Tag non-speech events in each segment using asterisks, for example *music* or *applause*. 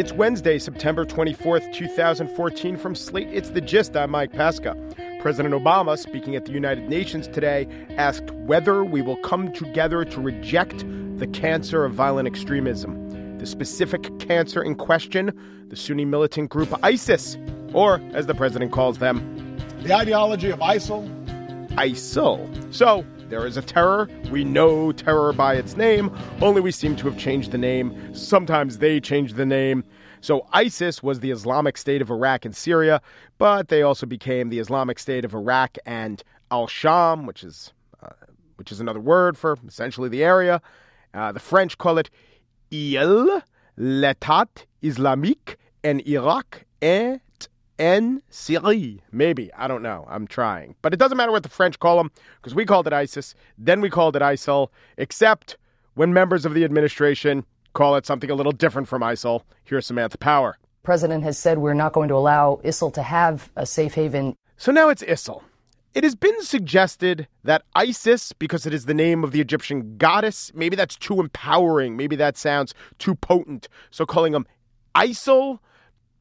It's Wednesday, September 24th, 2014. From Slate, it's The Gist. I'm Mike Pesca. President Obama, speaking at the United Nations today, asked whether we will come together to reject the cancer of violent extremism. The specific cancer in question, the Sunni militant group ISIS, or as the president calls them, the ideology of ISIL. ISIL. So, there is a terror. We know terror by its name, only we seem to have changed the name. Sometimes they change the name. So ISIS was the Islamic State of Iraq and Syria, but they also became the Islamic State of Iraq and Al-Sham, which is uh, which is another word for essentially the area. Uh, the French call it Il, l'État islamique en Iraq et en Syrie. Maybe. I don't know. I'm trying. But it doesn't matter what the French call them because we called it ISIS. Then we called it ISIL, except when members of the administration call it something a little different from ISIL. Here's Samantha Power. President has said we're not going to allow ISIL to have a safe haven. So now it's ISIL. It has been suggested that ISIS, because it is the name of the Egyptian goddess, maybe that's too empowering. Maybe that sounds too potent. So calling them ISIL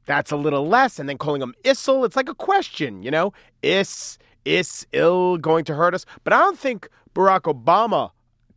that's a little less. And then calling them ISIL, it's like a question, you know? Is, is ill going to hurt us? But I don't think Barack Obama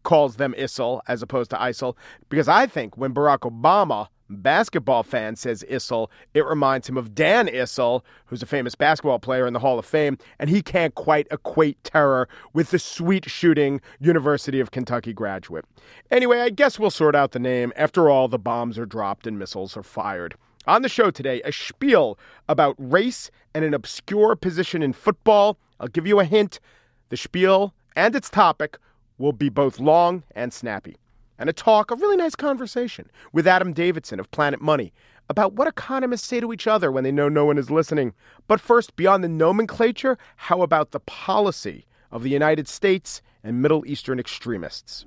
calls them ISIL as opposed to ISIL, because I think when Barack Obama, basketball fan, says ISIL, it reminds him of Dan Issel, who's a famous basketball player in the Hall of Fame, and he can't quite equate terror with the sweet shooting University of Kentucky graduate. Anyway, I guess we'll sort out the name. After all, the bombs are dropped and missiles are fired. On the show today, a spiel about race and an obscure position in football. I'll give you a hint. The spiel and its topic will be both long and snappy. And a talk, a really nice conversation with Adam Davidson of Planet Money about what economists say to each other when they know no one is listening. But first, beyond the nomenclature, how about the policy of the United States and Middle Eastern extremists?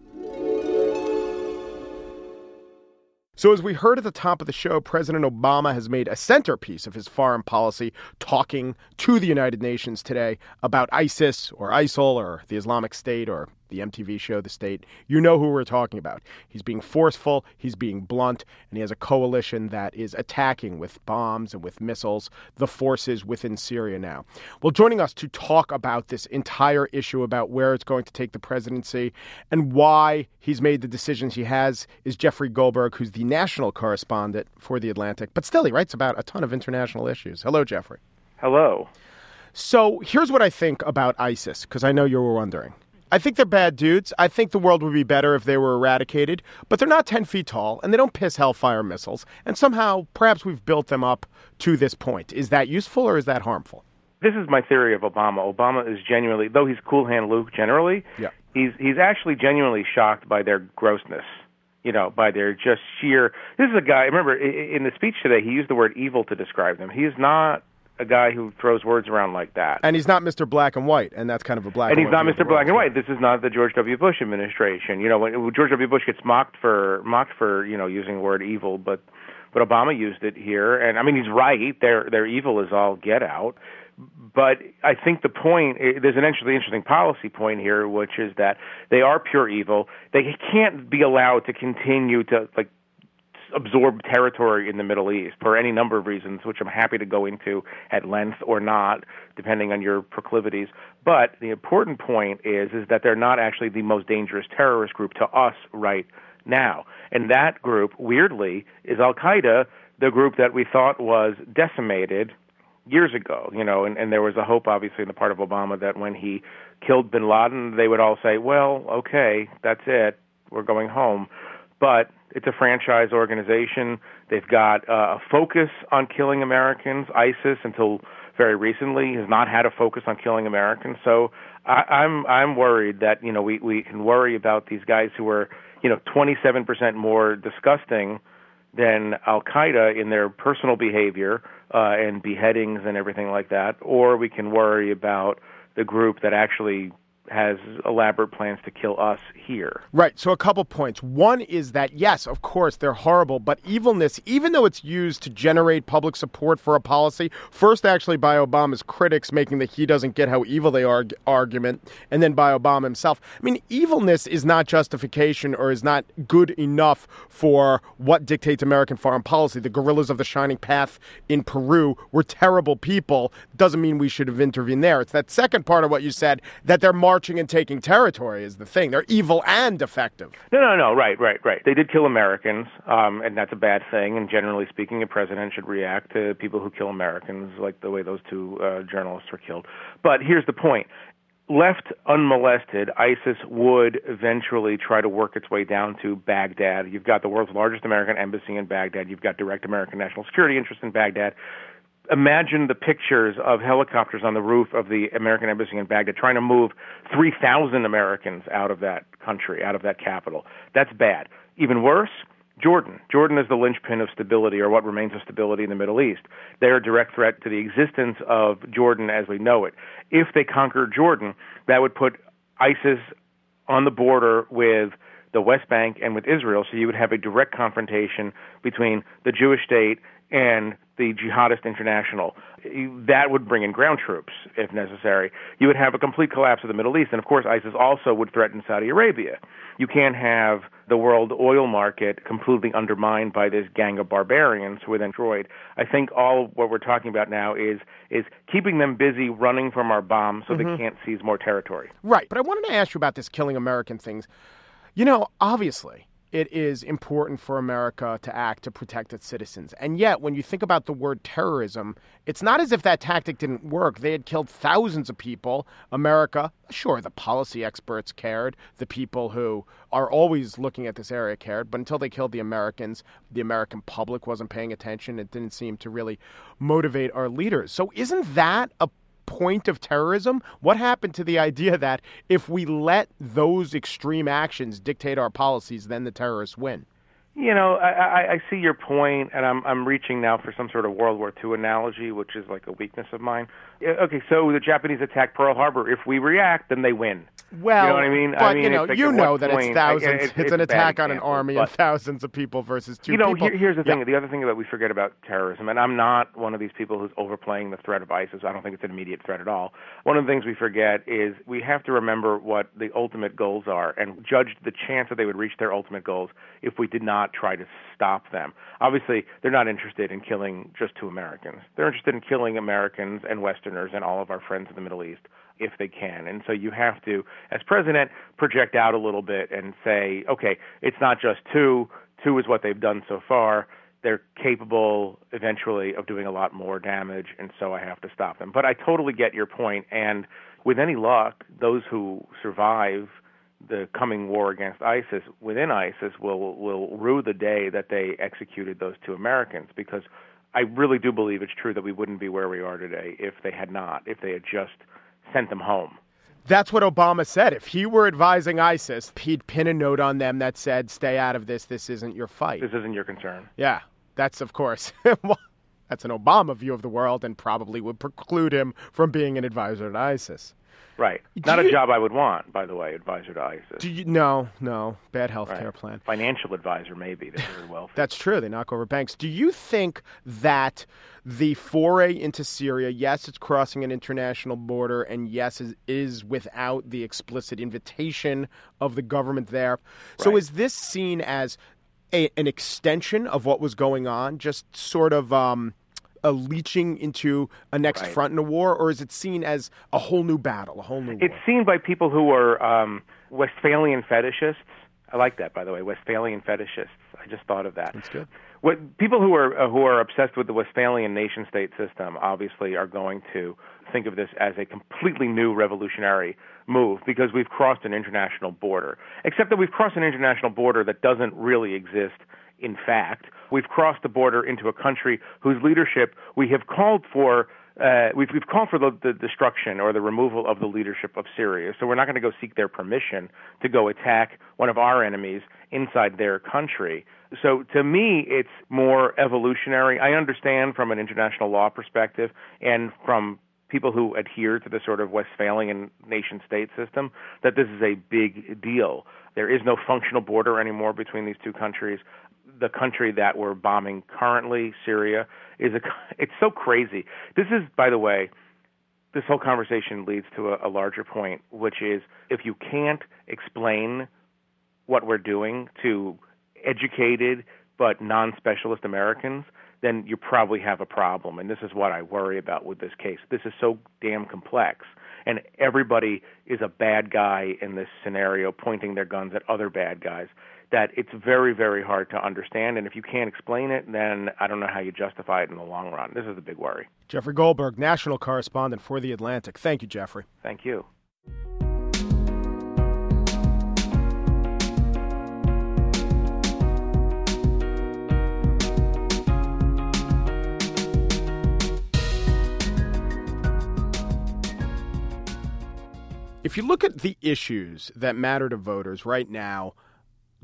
So, as we heard at the top of the show, President Obama has made a centerpiece of his foreign policy talking to the United Nations today about ISIS or ISIL or the Islamic State or the MTV show The State, you know who we're talking about. He's being forceful, he's being blunt, and he has a coalition that is attacking with bombs and with missiles the forces within Syria now. Well, joining us to talk about this entire issue about where it's going to take the presidency and why he's made the decisions he has is Jeffrey Goldberg, who's the national correspondent for The Atlantic. But still, he writes about a ton of international issues. Hello, Jeffrey. Hello. So here's what I think about ISIS, because I know you were wondering. I think they're bad dudes. I think the world would be better if they were eradicated, but they're not 10 feet tall and they don't piss hellfire missiles. And somehow, perhaps we've built them up to this point. Is that useful or is that harmful? This is my theory of Obama. Obama is genuinely, though he's cool hand Luke generally, yeah. he's he's actually genuinely shocked by their grossness. You know, by their just sheer. This is a guy. Remember, in the speech today, he used the word evil to describe them. He is not a guy who throws words around like that. And he's not Mr. Black and White, and that's kind of a black. And he's and not Mr. Black and White. This is not the George W. Bush administration. You know, when George W. Bush gets mocked for mocked for you know using the word evil, but but Obama used it here, and I mean he's right. Their their evil is all get out. But I think the point eh, there's an actually interesting policy point here, which is that they are pure evil. They can't be allowed to continue to like absorb territory in the Middle East for any number of reasons, which I'm happy to go into at length or not, depending on your proclivities. But the important point is is that they're not actually the most dangerous terrorist group to us right now. And that group, weirdly, is Al Qaeda, the group that we thought was decimated years ago, you know, and, and there was a hope obviously in the part of Obama that when he killed bin Laden, they would all say, Well, okay, that's it, we're going home. But it's a franchise organization. They've got uh, a focus on killing Americans. ISIS, until very recently, has not had a focus on killing Americans. So I, I'm I'm worried that you know we we can worry about these guys who are you know 27% more disgusting than Al Qaeda in their personal behavior uh, and beheadings and everything like that, or we can worry about the group that actually has elaborate plans to kill us here. Right. So, a couple points. One is that, yes, of course, they're horrible, but evilness, even though it's used to generate public support for a policy, first actually by Obama's critics making the he doesn't get how evil they are argument, and then by Obama himself. I mean, evilness is not justification or is not good enough for what dictates American foreign policy. The guerrillas of the Shining Path in Peru were terrible people. Doesn't mean we should have intervened there. It's that second part of what you said that they're marching and taking territory is the thing. They're evil and effective. No, no, no. Right, right, right. They did kill Americans, um, and that's a bad thing. And generally speaking, a president should react to people who kill Americans, like the way those two uh, journalists were killed. But here's the point. Left unmolested, ISIS would eventually try to work its way down to Baghdad. You've got the world's largest American embassy in Baghdad. You've got direct American national security interests in Baghdad imagine the pictures of helicopters on the roof of the American embassy in Baghdad trying to move 3,000 Americans out of that country, out of that capital. That's bad. Even worse, Jordan. Jordan is the linchpin of stability, or what remains of stability in the Middle East. They're a direct threat to the existence of Jordan as we know it. If they conquer Jordan, that would put ISIS on the border with the West Bank and with Israel, so you would have a direct confrontation between the Jewish state and the Jihadist International. That would bring in ground troops if necessary. You would have a complete collapse of the Middle East. And of course, ISIS also would threaten Saudi Arabia. You can't have the world oil market completely undermined by this gang of barbarians who are then destroyed. I think all what we're talking about now is is keeping them busy running from our bombs so mm-hmm. they can't seize more territory. Right. But I wanted to ask you about this killing American things. You know, obviously, it is important for America to act to protect its citizens. And yet, when you think about the word terrorism, it's not as if that tactic didn't work. They had killed thousands of people. America, sure, the policy experts cared, the people who are always looking at this area cared, but until they killed the Americans, the American public wasn't paying attention. It didn't seem to really motivate our leaders. So, isn't that a point of terrorism? What happened to the idea that if we let those extreme actions dictate our policies, then the terrorists win? You know, I, I, I see your point, and I'm I'm reaching now for some sort of World War II analogy, which is like a weakness of mine. Okay, so the Japanese attack Pearl Harbor. If we react, then they win. Well, you know what I mean? But I mean, you know, like you know that point, it's thousands. It, it's, it's, an attack on an army of thousands of people versus two you know, people. Here, here's the thing. Yeah. The other thing that we forget about terrorism, and I'm not one of these people who's overplaying the threat of ISIS. I don't think it's an immediate threat at all. One of the things we forget is we have to remember what the ultimate goals are and judge the chance that they would reach their ultimate goals if we did not try to stop them. Obviously, they're not interested in killing just two Americans. They're interested in killing Americans and Westerners and all of our friends in the Middle East if they can. And so you have to, as president, project out a little bit and say, okay, it's not just two. Two is what they've done so far. They're capable eventually of doing a lot more damage, and so I have to stop them. But I totally get your point, and with any luck, those who survive the coming war against ISIS within ISIS will will rue the day that they executed those two Americans because I really do believe it's true that we wouldn't be where we are today if they had not, if they had just sent them home. That's what Obama said. If he were advising ISIS, he'd pin a note on them that said, "Stay out of this. This isn't your fight. This isn't your concern." Yeah, that's of course. *laughs* that's an Obama view of the world, and probably would preclude him from being an advisor to ISIS. Right. Do Not you- a job I would want, by the way, advisor to ISIS. Do you? No, no. Bad health care Right. plan. Financial advisor, maybe. They're very wealthy. That's true. They knock over banks. Do you think that the foray into Syria, yes, it's crossing an international border, and yes, is, is without the explicit invitation of the government there? So Right. is this seen as a, an extension of what was going on, just sort of um, a leeching into a next Right. front in a war, or is it seen as a whole new battle, a whole new It's war? seen by people who are um, Westphalian fetishists. I like that, by the way, Westphalian fetishists. I just thought of that. That's good. What people who are uh, who are obsessed with the Westphalian nation-state system obviously are going to think of this as a completely new revolutionary move because we've crossed an international border. Except that we've crossed an international border that doesn't really exist in fact. We've crossed the border into a country whose leadership we have called for uh, we've, we've called for the, the destruction or the removal of the leadership of Syria. So we're not going to go seek their permission to go attack one of our enemies inside their country. So to me, it's more evolutionary. I understand from an international law perspective and from people who adhere to the sort of Westphalian nation state system that this is a big deal. There is no functional border anymore between these two countries. The country that we're bombing currently, Syria, is a *laughs* it's so crazy. This is by the way, this whole conversation leads to a, a larger point, which is if you can't explain what we're doing to educated but non-specialist Americans, then you probably have a problem. And this is what I worry about with this case. This is so damn complex. And everybody is a bad guy in this scenario, pointing their guns at other bad guys, that it's very, very hard to understand. And if you can't explain it, then I don't know how you justify it in the long run. This is the big worry. Jeffrey Goldberg, national correspondent for The Atlantic. Thank you, Jeffrey. Thank you. If you look at the issues that matter to voters right now,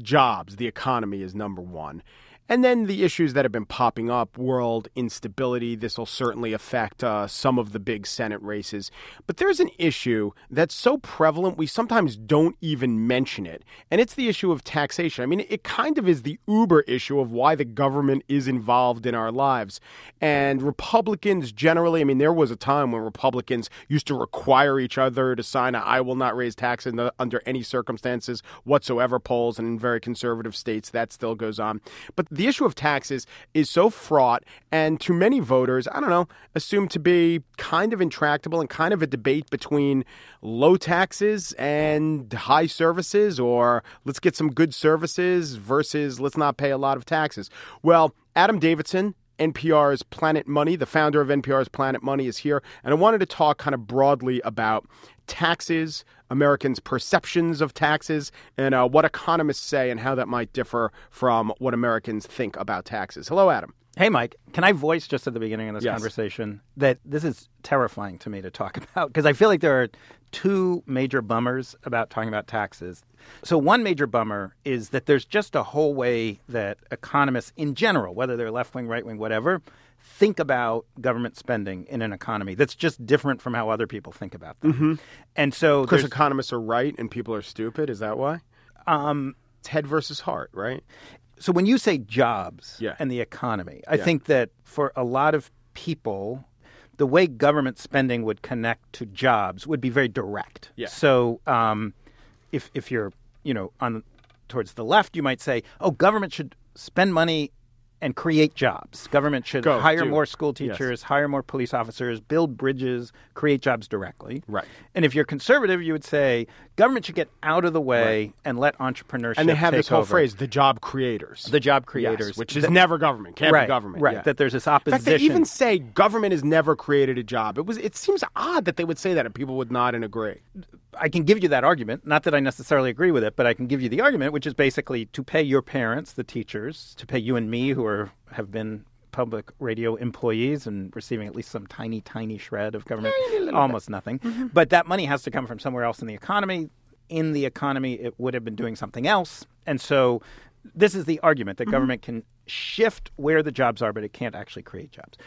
jobs, the economy is number one. And then the issues that have been popping up world instability. This will certainly affect uh, some of the big Senate races. But there's an issue that's so prevalent, we sometimes don't even mention it. And it's the issue of taxation. I mean, it kind of is the uber issue of why the government is involved in our lives. And Republicans generally, I mean, there was a time when Republicans used to require each other to sign a I will not raise taxes under any circumstances whatsoever polls. And in very conservative states, that still goes on. But issue of taxes is so fraught and to many voters, I don't know, assumed to be kind of intractable and kind of a debate between low taxes and high services or let's get some good services versus let's not pay a lot of taxes. Well, Adam Davidson, NPR's Planet Money, the founder of NPR's Planet Money, is here. And I wanted to talk kind of broadly about taxes, Americans' perceptions of taxes, and uh, what economists say and how that might differ from what Americans think about taxes. Hello, Adam. Hey, Mike, can I voice just at the beginning of this yes. conversation that this is terrifying to me to talk *laughs* about? Because I feel like there are two major bummers about talking about taxes. So, one major bummer is that there's just a whole way that economists in general, whether they're left wing, right wing, whatever, think about government spending in an economy that's just different from how other people think about them. Mm-hmm. And so, because economists are right and people are stupid, is that why? Um, it's head versus heart, right? So when you say jobs yeah. and the economy, I yeah. think that for a lot of people, the way government spending would connect to jobs would be very direct. Yeah. So um, if if you're you know on towards the left, you might say, oh, government should spend money and create jobs. Government should Go, hire do. more school teachers, yes. hire more police officers, build bridges, create jobs directly. Right. And if you're conservative, you would say government should get out of the way right. and let entrepreneurship And they have this whole over. phrase, the job creators. The job creators. Yes, which is that, never government. Can't right, be government. Right. Yeah. That there's this opposition. In fact, they even say government has never created a job. It was. It seems odd that they would say that and people would nod and agree. I can give you that argument. Not that I necessarily agree with it, but I can give you the argument, which is basically to pay your parents, the teachers, to pay you and me, who are have been public radio employees and receiving at least some tiny, tiny shred of government, almost bit. nothing. Mm-hmm. But that money has to come from somewhere else in the economy. In the economy, it would have been doing something else. And so this is the argument that mm-hmm. government can shift where the jobs are, but it can't actually create jobs.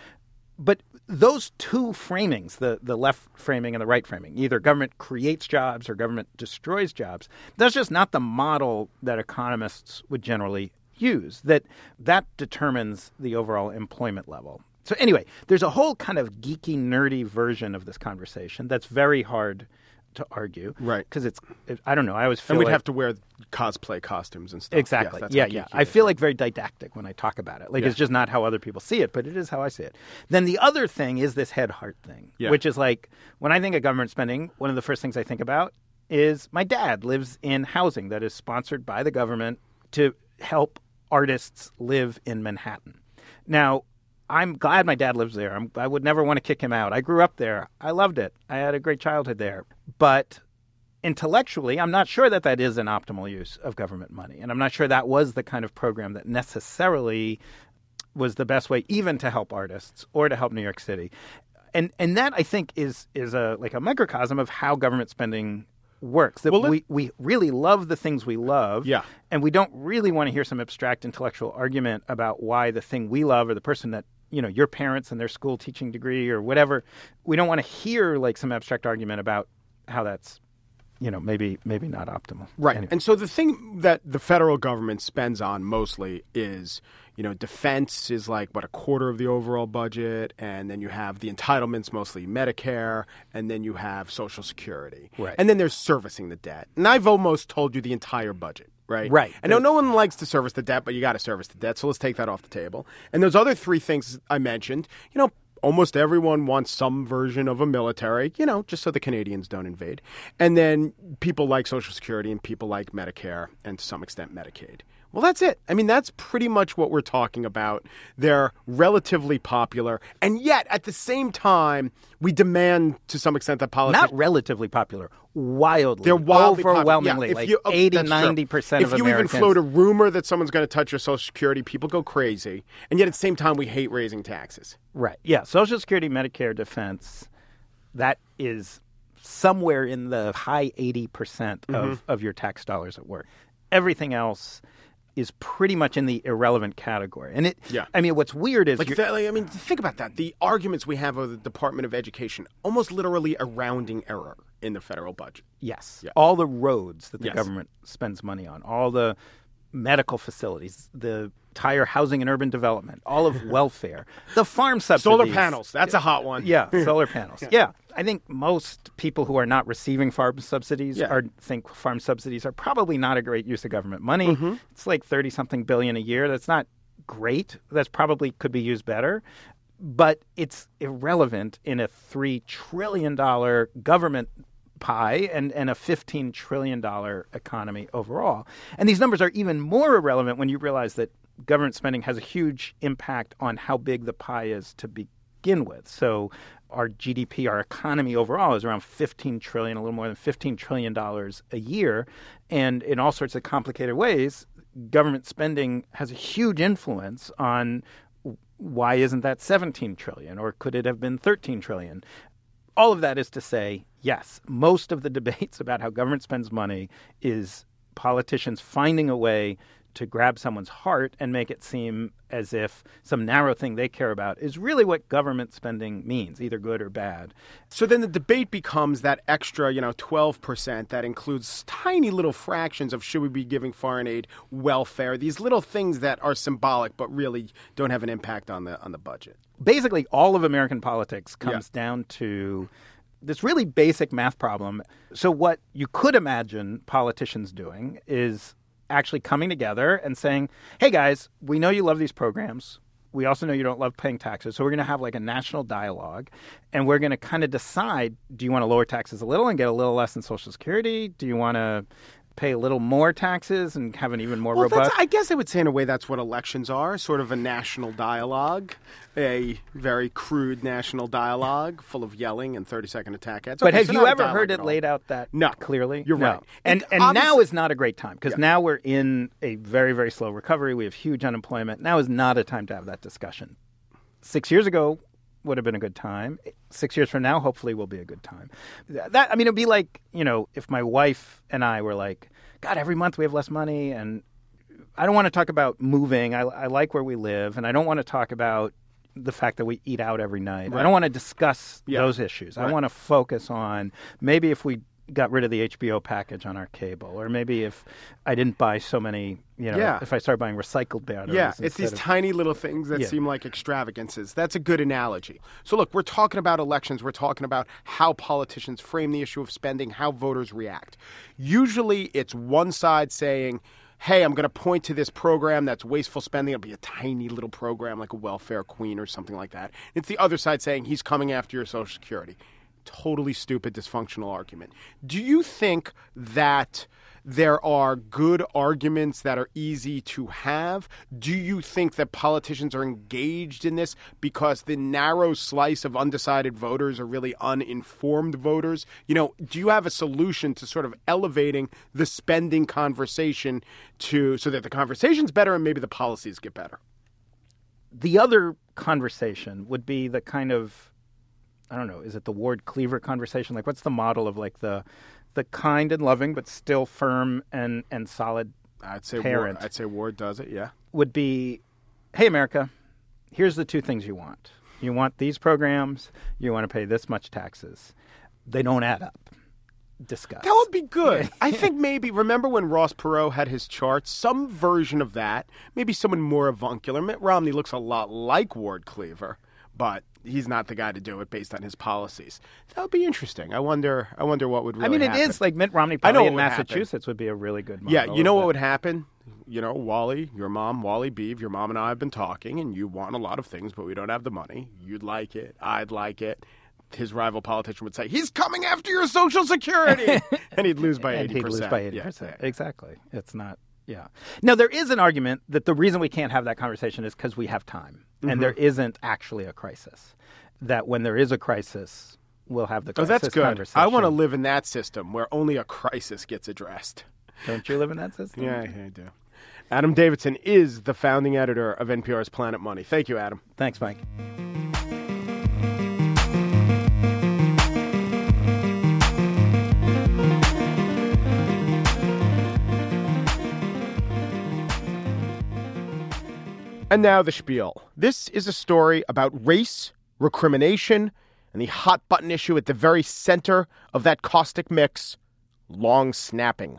But those two framings, the, the left framing and the right framing, either government creates jobs or government destroys jobs, that's just not the model that economists would generally use. That that determines the overall employment level. So anyway, there's a whole kind of geeky, nerdy version of this conversation that's very hard to argue, right? Because it's, it, I don't know. I always feel and we'd like, have to wear cosplay costumes and stuff. Exactly. Yes, yeah, yeah. I feel like very didactic when I talk about it. Like yeah. it's just not how other people see it, but it is how I see it. Then the other thing is this head heart thing, yeah. which is like when I think of government spending, one of the first things I think about is my dad lives in housing that is sponsored by the government to help artists live in Manhattan. Now, I'm glad my dad lives there. I'm, I would never want to kick him out. I grew up there. I loved it. I had a great childhood there. But intellectually, I'm not sure that that is an optimal use of government money. And I'm not sure that was the kind of program that necessarily was the best way even to help artists or to help New York City. And and that I think is is a like a microcosm of how government spending works. That well, we, we really love the things we love. Yeah. And we don't really want to hear some abstract intellectual argument about why the thing we love or the person that you know your parents and their school teaching degree or whatever. We don't want to hear like some abstract argument about how that's you know maybe maybe not optimal. Right. Anyway. And so the thing that the federal government spends on mostly is, you know, defense is like what a quarter of the overall budget, and then you have the entitlements, mostly Medicare, and then you have Social Security. Right. And then there's servicing the debt. And I've almost told you the entire budget. Right. Right. I know no one likes to service the debt, but you got to service the debt. So let's take that off the table. And those other three things I mentioned, you know, almost everyone wants some version of a military, you know, just so the Canadians don't invade. And then people like Social Security and people like Medicare and to some extent Medicaid. Well, that's it. I mean, that's pretty much what we're talking about. They're relatively popular, and yet at the same time, we demand to some extent that politicians not relatively popular, wildly, they're wildly popular. overwhelmingly, Yeah, if like you- oh, 80, that's 90 percent of Americans. If you Americans. even float a rumor that someone's going to touch your Social Security, people go crazy. And yet at the same time, we hate raising taxes. Right. Yeah. Social Security, Medicare, defense, that is somewhere in the high 80% of, Mm-hmm. of your tax dollars at work. Everything else is pretty much in the irrelevant category. And it, Yeah. I mean, what's weird is Like, like, I mean, think about that. The arguments we have of the Department of Education, almost literally a rounding error in the federal budget. Yes. yeah. All the roads that the Yes. government spends money on, all the medical facilities, the entire housing and urban development, all of *laughs* welfare, the farm subsidies. Solar panels, that's a hot one. Yeah, *laughs* solar panels. Yeah. I think most people who are not receiving farm subsidies Yeah. are think farm subsidies are probably not a great use of government money. Mm-hmm. It's like 30 something billion a year. That's not great. That's probably could be used better. But it's irrelevant in a 3 trillion dollar government pie and, and a $15 trillion economy overall. And these numbers are even more irrelevant when you realize that government spending has a huge impact on how big the pie is to begin with. So our GDP, our economy overall is around 15 trillion, a little more than 15 trillion dollars a year, and in all sorts of complicated ways, government spending has a huge influence on why isn't that 17 trillion or could it have been 13 trillion? All of that is to say, yes, most of the *laughs* debates about how government spends money is politicians finding a way to grab someone's heart and make it seem as if some narrow thing they care about is really what government spending means, either good or bad. So then the debate becomes that extra, you know, 12% that includes tiny little fractions of should we be giving foreign aid, welfare, these little things that are symbolic but really don't have an impact on the on the budget. Basically, all of American politics comes down to this really basic math problem. So, what you could imagine politicians doing is actually coming together and saying, hey guys, we know you love these programs. We also know you don't love paying taxes. So we're going to have like a national dialogue and we're going to kind of decide do you want to lower taxes a little and get a little less in Social Security? Do you want to pay a little more taxes and have an even more Well, robust? I guess I would say in a way that's what elections are, sort of a national dialogue, a very crude national dialogue full of yelling and 30-second attack ads. But have so you ever heard it laid out that No. clearly? You're No. right. And It- and now is not a great time because now we're in a very very slow recovery. We have huge unemployment. Now is not a time to have that discussion. Six years ago would have been a good time. Six years from now, hopefully, will be a good time. That I mean, it'd be like you know, if my wife and I were like, God, every month we have less money, and I don't want to talk about moving. I, I like where we live, and I don't want to talk about the fact that we eat out every night. I don't want to discuss Yeah. those issues. I want to focus on maybe if we got rid of the HBO package on our cable, or maybe if I didn't buy so many, you know, Yeah. if I started buying recycled batteries. Yeah, it's these of- tiny little things that Yeah. seem like extravagances. That's a good analogy. So, look, we're talking about elections. We're talking about how politicians frame the issue of spending, how voters react. Usually, it's one side saying, Hey, I'm going to point to this program that's wasteful spending. It'll be a tiny little program like a welfare queen or something like that. It's the other side saying he's coming after your Social Security. Totally stupid, dysfunctional argument. Do you think that there are good arguments that are easy to have? Do you think that politicians are engaged in this because the narrow slice of undecided voters are really uninformed voters? You know, do you have a solution to sort of elevating the spending conversation to so that the conversation's better and maybe the policies get better? the other conversation would be the kind of I don't know, is it the Ward Cleaver conversation? Like what's the model of like the the kind and loving but still firm and and solid I'd say Parent. Ward, I'd say Ward does it. Yeah. would be hey america here's the two things you want. You want these programs, you want to pay this much taxes. They don't add up. Discuss. That would be good. *laughs* I think maybe remember when Ross Perot had his charts, some version of that. Maybe someone more avuncular. Mitt Romney looks a lot like Ward Cleaver, but he's not the guy to do it based on his policies. That would be interesting. I wonder. I wonder what would. Really I mean, it happen. is like Mitt Romney I know in would happen. Massachusetts would be a really good model. Yeah, you know what would happen? You know, Wally, your mom, Wally Beav, your mom and I have been talking, and you want a lot of things, but we don't have the money. You'd like it. I'd like it. His rival politician would say, "He's coming after your Social Security," *laughs* and he'd lose by eighty he'd percent. lose by eighty percent. Exactly. It's not. Yeah. Now there is an argument that the reason we can't have that conversation is because we have time, Mm-hmm. and there isn't actually a crisis. That when there is a crisis, we'll have the conversation. Oh, that's good. conversation. I want to live in that system where only a crisis gets addressed. Don't you live in that *laughs* system? Yeah, I do. Adam Davidson is the founding editor of NPR's Planet Money. Thank you, Adam. Thanks, Mike. And now the spiel. This is a story about race, recrimination, and the hot button issue at the very center of that caustic mix long snapping.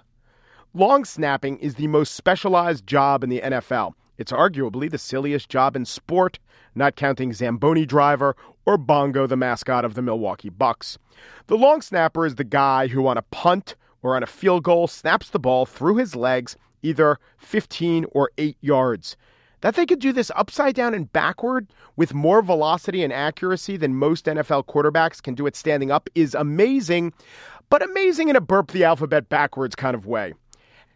Long snapping is the most specialized job in the NFL. It's arguably the silliest job in sport, not counting Zamboni driver or Bango, the mascot of the Milwaukee Bucks. The long snapper is the guy who, on a punt or on a field goal, snaps the ball through his legs either 15 or 8 yards. That they could do this upside down and backward with more velocity and accuracy than most NFL quarterbacks can do it standing up is amazing, but amazing in a burp the alphabet backwards kind of way.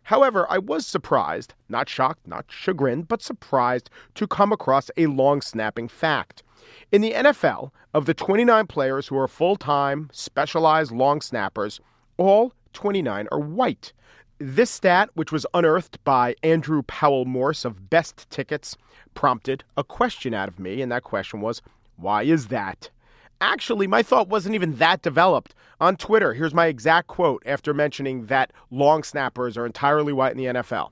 However, I was surprised, not shocked, not chagrined, but surprised to come across a long snapping fact. In the NFL, of the 29 players who are full time, specialized long snappers, all 29 are white. This stat, which was unearthed by Andrew Powell Morse of Best Tickets, prompted a question out of me, and that question was, why is that? Actually, my thought wasn't even that developed. On Twitter, here's my exact quote after mentioning that long snappers are entirely white in the NFL.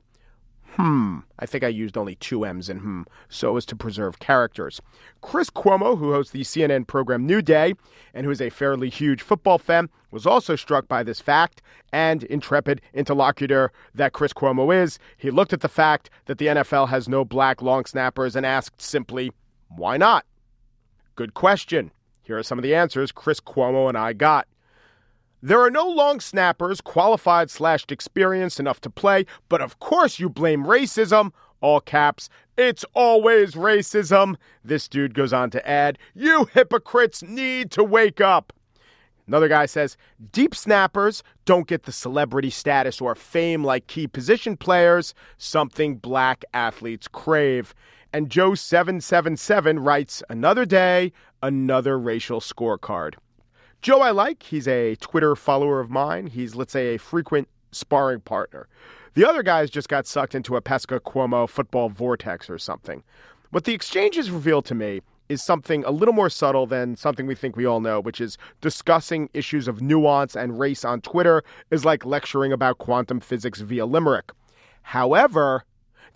Hmm. I think I used only two M's in hmm, so as to preserve characters. Chris Cuomo, who hosts the CNN program New Day and who is a fairly huge football fan, was also struck by this fact. And intrepid interlocutor that Chris Cuomo is, he looked at the fact that the NFL has no black long snappers and asked simply, why not? Good question. Here are some of the answers Chris Cuomo and I got. There are no long snappers qualified slash experienced enough to play, but of course you blame racism. All caps. It's always racism. This dude goes on to add, You hypocrites need to wake up. Another guy says, Deep snappers don't get the celebrity status or fame like key position players, something black athletes crave. And Joe777 writes, Another day, another racial scorecard. Joe, I like. He's a Twitter follower of mine. He's, let's say, a frequent sparring partner. The other guys just got sucked into a Pesca Cuomo football vortex or something. What the exchanges revealed to me is something a little more subtle than something we think we all know, which is discussing issues of nuance and race on Twitter is like lecturing about quantum physics via limerick. However,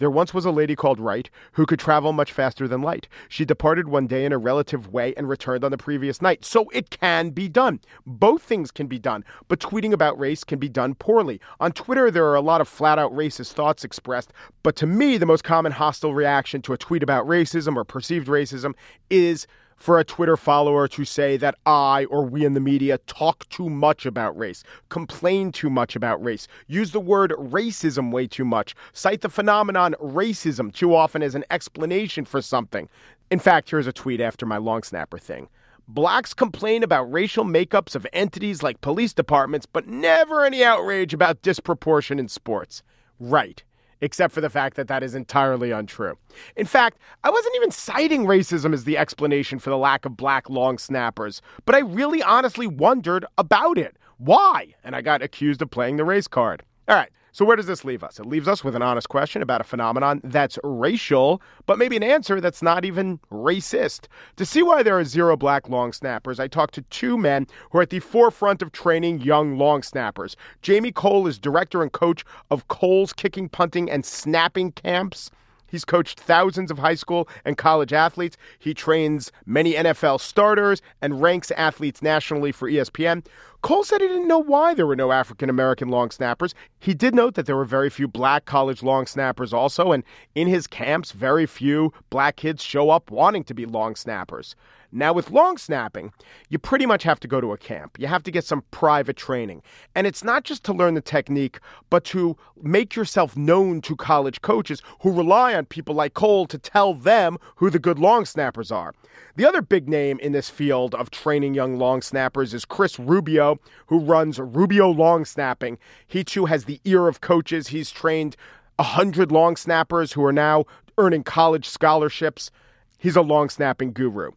there once was a lady called Wright who could travel much faster than light. She departed one day in a relative way and returned on the previous night. So it can be done. Both things can be done, but tweeting about race can be done poorly. On Twitter, there are a lot of flat out racist thoughts expressed, but to me, the most common hostile reaction to a tweet about racism or perceived racism is for a Twitter follower to say that I or we in the media talk too much about race, complain too much about race, use the word racism way too much, cite the phenomenon racism too often as an explanation for something. In fact, here's a tweet after my long snapper thing. Blacks complain about racial makeups of entities like police departments, but never any outrage about disproportion in sports. Right except for the fact that that is entirely untrue. In fact, I wasn't even citing racism as the explanation for the lack of black long snappers, but I really honestly wondered about it. Why? And I got accused of playing the race card. All right. So, where does this leave us? It leaves us with an honest question about a phenomenon that's racial, but maybe an answer that's not even racist. To see why there are zero black long snappers, I talked to two men who are at the forefront of training young long snappers. Jamie Kohl is director and coach of Kohl's kicking, punting, and snapping camps. He's coached thousands of high school and college athletes. He trains many NFL starters and ranks athletes nationally for ESPN. Kohl said he didn't know why there were no African American long snappers. He did note that there were very few black college long snappers also, and in his camps, very few black kids show up wanting to be long snappers. Now, with long snapping, you pretty much have to go to a camp. You have to get some private training. And it's not just to learn the technique, but to make yourself known to college coaches who rely on people like Kohl to tell them who the good long snappers are. The other big name in this field of training young long snappers is Chris Rubio, who runs Rubio Long Snapping. He too has the ear of coaches. He's trained 100 long snappers who are now earning college scholarships. He's a long snapping guru.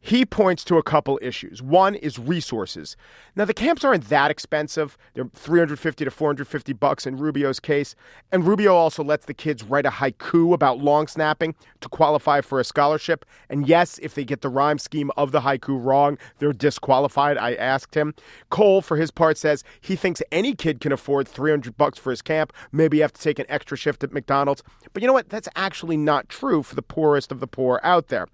He points to a couple issues. One is resources. Now the camps aren't that expensive. They're 350 to 450 bucks in Rubio's case, and Rubio also lets the kids write a haiku about long snapping to qualify for a scholarship. And yes, if they get the rhyme scheme of the haiku wrong, they're disqualified. I asked him. Kohl for his part says he thinks any kid can afford 300 bucks for his camp. Maybe you have to take an extra shift at McDonald's. But you know what? That's actually not true for the poorest of the poor out there.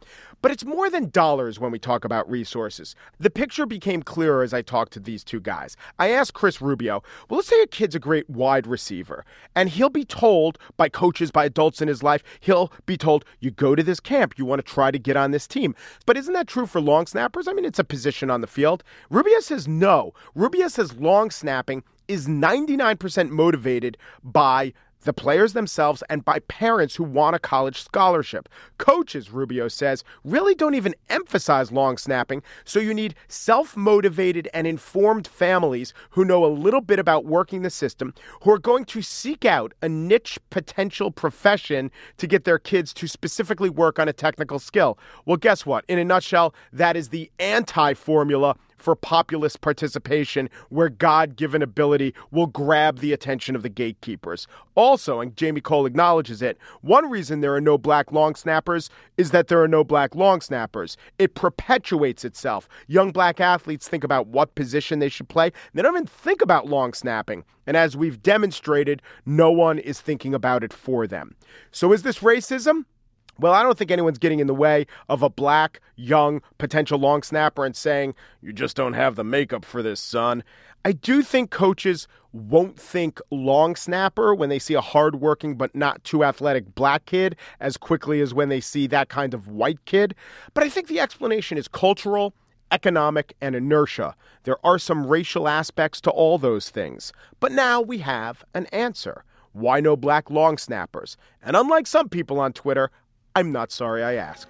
But it's more than dollars when we talk about resources. The picture became clearer as I talked to these two guys. I asked Chris Rubio, well, let's say a kid's a great wide receiver, and he'll be told by coaches, by adults in his life, he'll be told, you go to this camp, you want to try to get on this team. But isn't that true for long snappers? I mean, it's a position on the field. Rubio says no. Rubio says long snapping is 99% motivated by the players themselves, and by parents who want a college scholarship. Coaches, Rubio says, really don't even emphasize long snapping, so you need self motivated and informed families who know a little bit about working the system, who are going to seek out a niche potential profession to get their kids to specifically work on a technical skill. Well, guess what? In a nutshell, that is the anti formula for populist participation where God given ability will grab the attention of the gatekeepers. Also, and Jamie Kohl acknowledges it, one reason there are no black long snappers is that there are no black long snappers. It perpetuates itself. Young black athletes think about what position they should play, they don't even think about long snapping. And as we've demonstrated, no one is thinking about it for them. So is this racism? Well, I don't think anyone's getting in the way of a black, young, potential long snapper and saying, you just don't have the makeup for this, son. I do think coaches won't think long snapper when they see a hardworking but not too athletic black kid as quickly as when they see that kind of white kid. But I think the explanation is cultural, economic, and inertia. There are some racial aspects to all those things. But now we have an answer. Why no black long snappers? And unlike some people on Twitter, I'm not sorry I asked.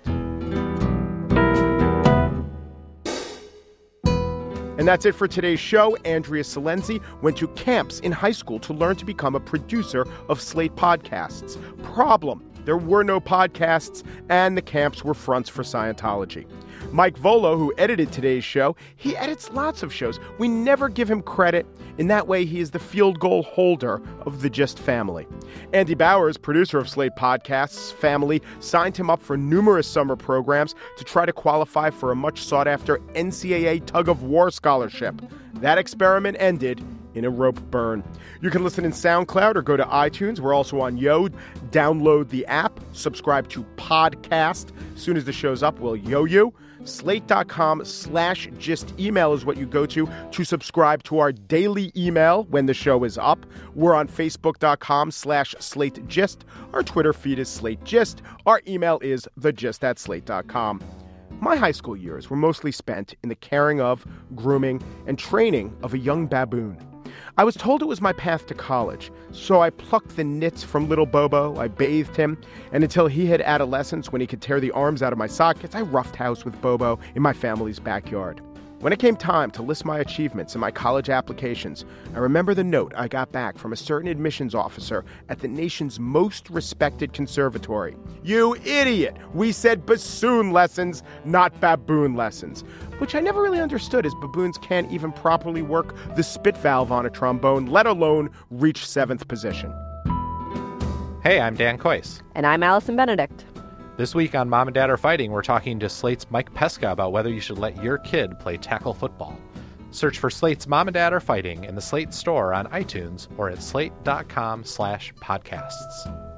And that's it for today's show. Andrea Silenzi went to camps in high school to learn to become a producer of Slate podcasts. Problem there were no podcasts, and the camps were fronts for Scientology. Mike Vuolo, who edited today's show, he edits lots of shows. We never give him credit. In that way, he is the field goal holder of the Gist family. Andy Bowers, producer of Slate Podcasts, family signed him up for numerous summer programs to try to qualify for a much sought after NCAA tug of war scholarship. That experiment ended in a rope burn. You can listen in SoundCloud or go to iTunes. We're also on Yo. Download the app, subscribe to Podcast. As soon as the show's up, we'll yo you. Slate.com slash gist email is what you go to to subscribe to our daily email when the show is up. We're on Facebook.com slash slate gist. Our Twitter feed is slate gist. Our email is thegist at slate.com. My high school years were mostly spent in the caring of, grooming, and training of a young baboon. I was told it was my path to college, so I plucked the nits from little Bobo, I bathed him, and until he hit adolescence when he could tear the arms out of my sockets, I roughed house with Bobo in my family's backyard. When it came time to list my achievements in my college applications, I remember the note I got back from a certain admissions officer at the nation's most respected conservatory. You idiot! We said bassoon lessons, not baboon lessons. Which I never really understood as baboons can't even properly work the spit valve on a trombone, let alone reach seventh position. Hey, I'm Dan Kois. And I'm Allison Benedikt. This week on Mom and Dad Are Fighting, we're talking to Slate's Mike Pesca about whether you should let your kid play tackle football. Search for Slate's Mom and Dad Are Fighting in the Slate store on iTunes or at slate.com slash podcasts.